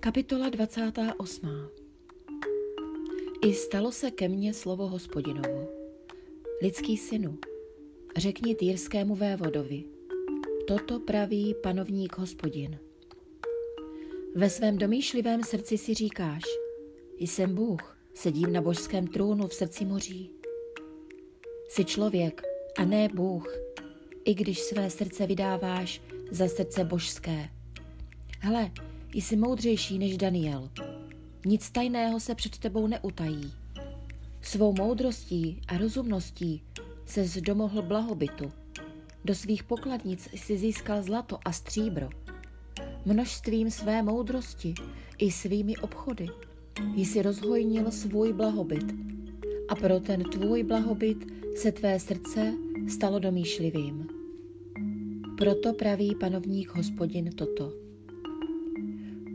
Kapitola 28. I stalo se ke mně slovo hospodinovo. Lidský synu, řekni týrskému vévodovi, toto praví panovník hospodin. Ve svém domýšlivém srdci si říkáš, jsem Bůh, sedím na božském trůnu v srdci moří. Jsi člověk a ne Bůh, i když své srdce vydáváš za srdce božské. Hle, jsi moudřejší než Daniel. Nic tajného se před tebou neutají. Svou moudrostí a rozumností se domohl blahobytu. Do svých pokladnic si získal zlato a stříbro. Množstvím své moudrosti i svými obchody jsi rozhojnil svůj blahobyt. A pro ten tvůj blahobyt se tvé srdce stalo domýšlivým. Proto praví panovník hospodin toto.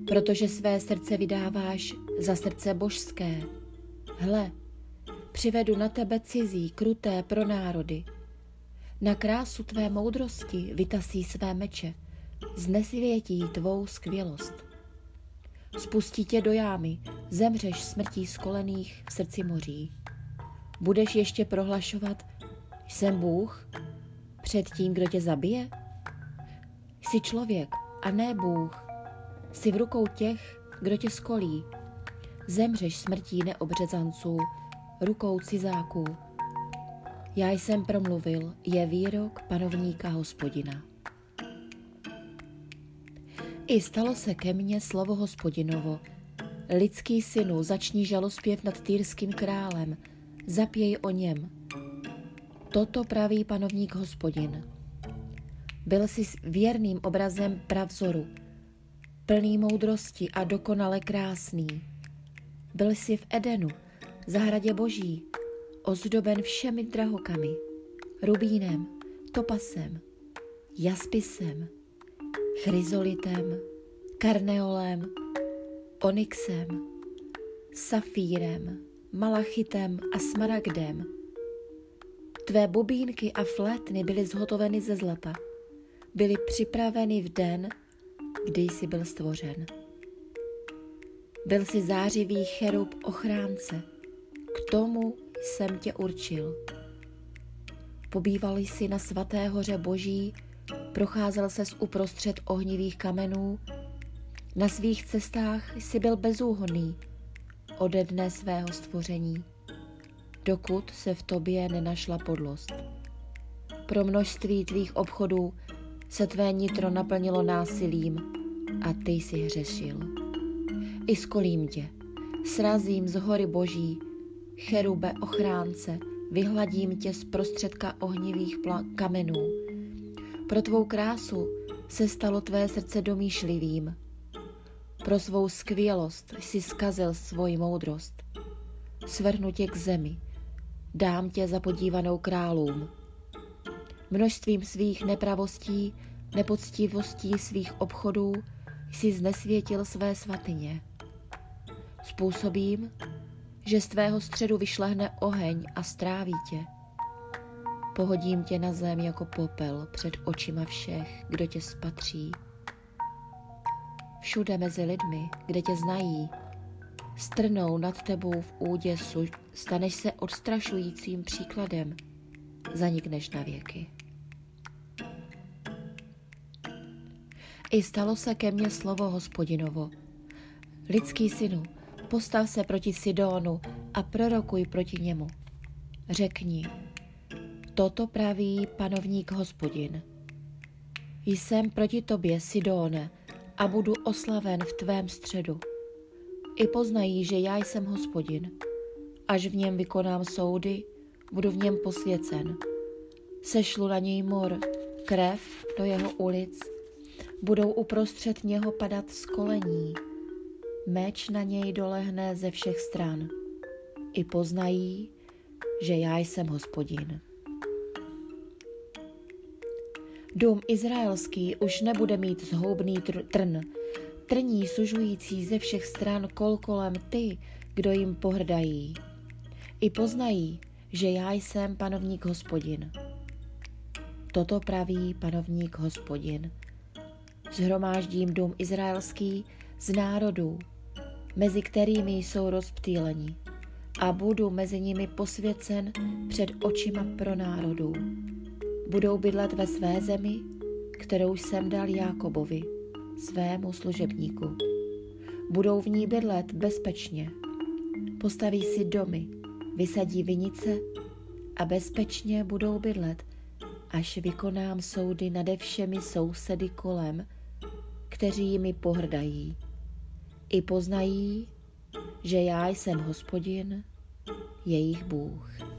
Protože své srdce vydáváš za srdce božské. Hle, přivedu na tebe cizí, kruté pro národy. Na krásu tvé moudrosti vytasí své meče, znesvětí tvou skvělost. Spustí tě do jámy, zemřeš smrtí skolených v srdci moří. Budeš ještě prohlašovat, jsem Bůh, před tím, kdo tě zabije? Jsi člověk a ne Bůh. Jsi v rukou těch, kdo tě skolí. Zemřeš smrtí neobřezanců, rukou cizáků. Já jsem promluvil, je výrok panovníka hospodina. I stalo se ke mně slovo hospodinovo. Lidský synu, začni žalospěv nad týrským králem, zapěj o něm. Toto praví panovník hospodin. Byl jsi věrným obrazem pravzoru, plný moudrosti a dokonale krásný. Byl jsi v Edenu, zahradě boží, ozdoben všemi drahokami, rubínem, topasem, jaspisem, chryzolitem, karneolem, onyxem, safírem, malachitem a smaragdem. Tvé bubínky a flétny byly zhotoveny ze zlata – byly připraveny v den, kdy jsi byl stvořen. Byl jsi zářivý cherub ochránce, k tomu jsem tě určil. Pobýval jsi na svaté hoře boží, procházel ses uprostřed ohnivých kamenů, na svých cestách jsi byl bezúhonný ode dne svého stvoření, dokud se v tobě nenašla podlost. Pro množství tvých obchodů se tvé nitro naplnilo násilím a ty jsi hřešil. I skolím tě, srazím z hory boží, cherube ochránce, vyhladím tě z prostředka ohnivých kamenů. Pro tvou krásu se stalo tvé srdce domýšlivým. Pro svou skvělost jsi skazil svoji moudrost. Svrhnu tě k zemi, dám tě za podívanou králům Množstvím svých nepravostí, nepoctivostí svých obchodů si znesvětil své svatyně. Způsobím, že z tvého středu vyšlehne oheň a stráví tě. Pohodím tě na zem jako popel před očima všech, kdo tě spatří. Všude mezi lidmi, kde tě znají, strnou nad tebou v úděsu, staneš se odstrašujícím příkladem, zanikneš na věky. I stalo se ke mně slovo hospodinovo. Lidský synu, postav se proti Sidonu a prorokuj proti němu. Řekni, toto praví panovník hospodin. Jsem proti tobě, Sidone, a budu oslaven v tvém středu. I poznají, že já jsem hospodin. Až v něm vykonám soudy, budu v něm posvěcen. Sešlu na něj mor, krev do jeho ulic budou uprostřed něho padat z kolení. Meč na něj dolehne ze všech stran. I poznají, že já jsem hospodin. Dům izraelský už nebude mít zhoubný tr- trn, trní sužující ze všech stran kol kolem ty, kdo jim pohrdají. I poznají, že já jsem panovník hospodin. Toto praví panovník hospodin, zhromáždím dům izraelský, z národů, mezi kterými jsou rozptýleni a budu mezi nimi posvěcen před očima pro národů. Budou bydlet ve své zemi, kterou jsem dal Jákobovi, svému služebníku. Budou v ní bydlet bezpečně. Postaví si domy, vysadí vinice a bezpečně budou bydlet, až vykonám soudy nade všemi sousedy kolem, kteří jimi pohrdají. I poznají, že já jsem hospodin, jejich Bůh.